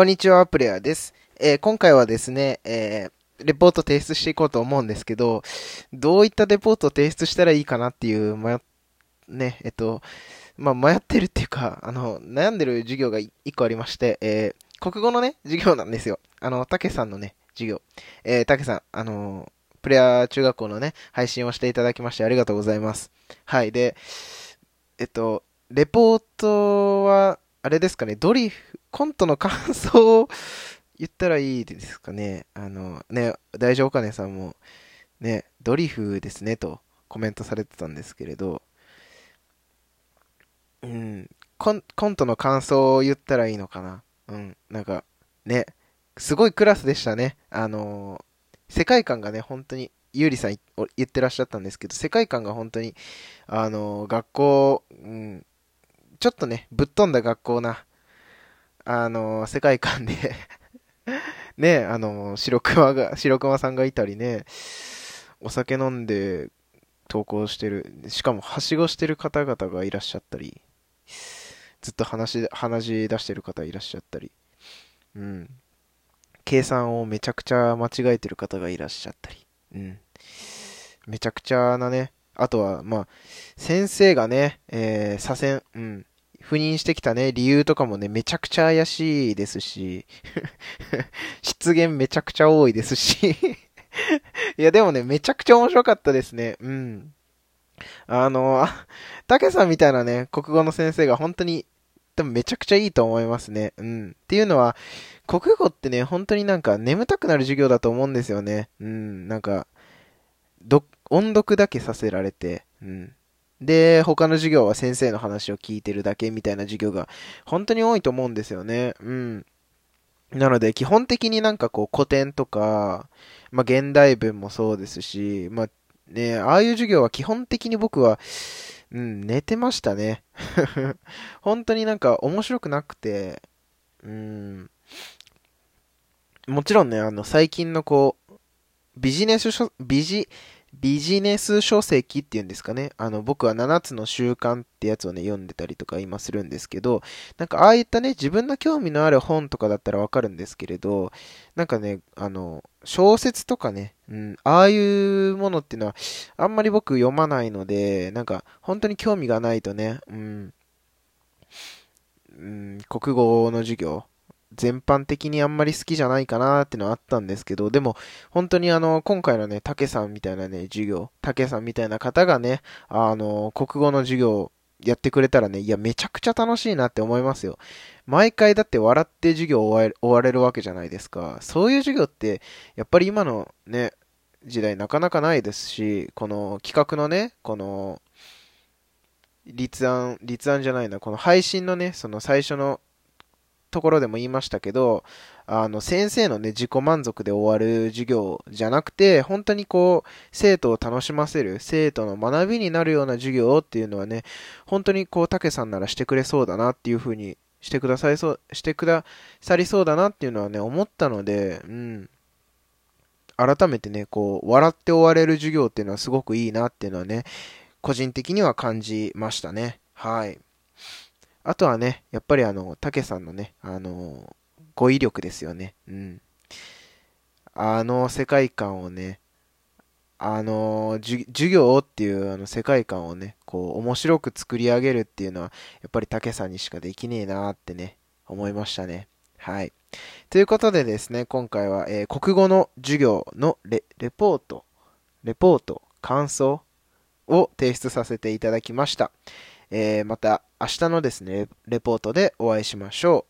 こんにちは、プレイヤーです。えー今回はですね、えーレポート提出していこうと思うんですけど、どういったレポートを提出したらいいかなっていう、迷っ、ね、えっと、まあ、迷ってるっていうか、あの、悩んでる授業が一個ありまして、えー国語のね、授業なんですよ。あの、たけさんのね、授業。えー、たけさん、あのプレイヤー中学校のね、配信をしていただきましてありがとうございます。はい、で、えっと、レポートは、あれですかね、ドリフ、コントの感想を言ったらいいですかね。あの、ね、大丈夫かねさんも、ね、ドリフですね、とコメントされてたんですけれど、うん、コンコントの感想を言ったらいいのかな。うん、なんか、ね、すごいクラスでしたね。あの世界観がね、本当に、ゆうりさん言ってらっしゃったんですけど、世界観が本当に、あの学校、うん、ちょっとね、ぶっ飛んだ学校な、あの世界観で ね、あの白熊が、白熊さんがいたりね、お酒飲んで投稿してる、しかもはしごしてる方々がいらっしゃったり、ずっと話、話し出してる方いらっしゃったり、うん。計算をめちゃくちゃ間違えてる方がいらっしゃったり、うん。めちゃくちゃなね、あとは、まあ、先生がね、えー、左遷、うん、赴任してきたね、理由とかもね、めちゃくちゃ怪しいですし、失言めちゃくちゃ多いですし、いや、でもね、めちゃくちゃ面白かったですね、うん。あの、たけさんみたいなね、国語の先生が本当に、多分めちゃくちゃいいと思いますね。うん。っていうのは、国語ってね、本当になんか眠たくなる授業だと思うんですよね。うん。なんか、音読だけさせられて、うん。で、他の授業は先生の話を聞いてるだけみたいな授業が本当に多いと思うんですよね。うん。なので、基本的になんかこう古典とか、まあ現代文もそうですし、まあね、ああいう授業は基本的に僕は、うん、寝てましたね。本当になんか面白くなくて、うん。もちろんね、あの、最近のこう、ビジネス書、ビジ、ビジネス書籍っていうんですかね。あの、僕は7つの習慣ってやつをね、読んでたりとか今するんですけど、なんかああいったね、自分の興味のある本とかだったらわかるんですけれど、なんかね、あの、小説とかね、うん、ああいうものっていうのは、あんまり僕読まないので、なんか、本当に興味がないとね、うん、うん、国語の授業、全般的にあんまり好きじゃないかなってのはあったんですけど、でも、本当にあの、今回のね、竹さんみたいなね、授業、竹さんみたいな方がね、あの、国語の授業やってくれたらね、いや、めちゃくちゃ楽しいなって思いますよ。毎回だって笑って授業終わ終われるわけじゃないですか。そういう授業って、やっぱり今のね、時代なかなかないですし、この企画のね、この、立案、立案じゃないな、この配信のね、その最初のところでも言いましたけど、あの、先生のね、自己満足で終わる授業じゃなくて、本当にこう、生徒を楽しませる、生徒の学びになるような授業っていうのはね、本当にこう、たけさんならしてくれそうだなっていう風にしてくださいそう、してくださりそうだなっていうのはね、思ったので、うん。改めてね、こう、笑って終われる授業っていうのはすごくいいなっていうのはね、個人的には感じましたね。はい。あとはね、やっぱりあの、たけさんのね、あの、語彙力ですよね。うん。あの世界観をね、あの、授業っていうあの世界観をね、こう、面白く作り上げるっていうのは、やっぱりたけさんにしかできねえなーってね、思いましたね。はい。ということでですね、今回は、えー国語の授業のレレポート、レポート、感想を提出させていただきました。えーまた明日のですね、レポートでお会いしましょう。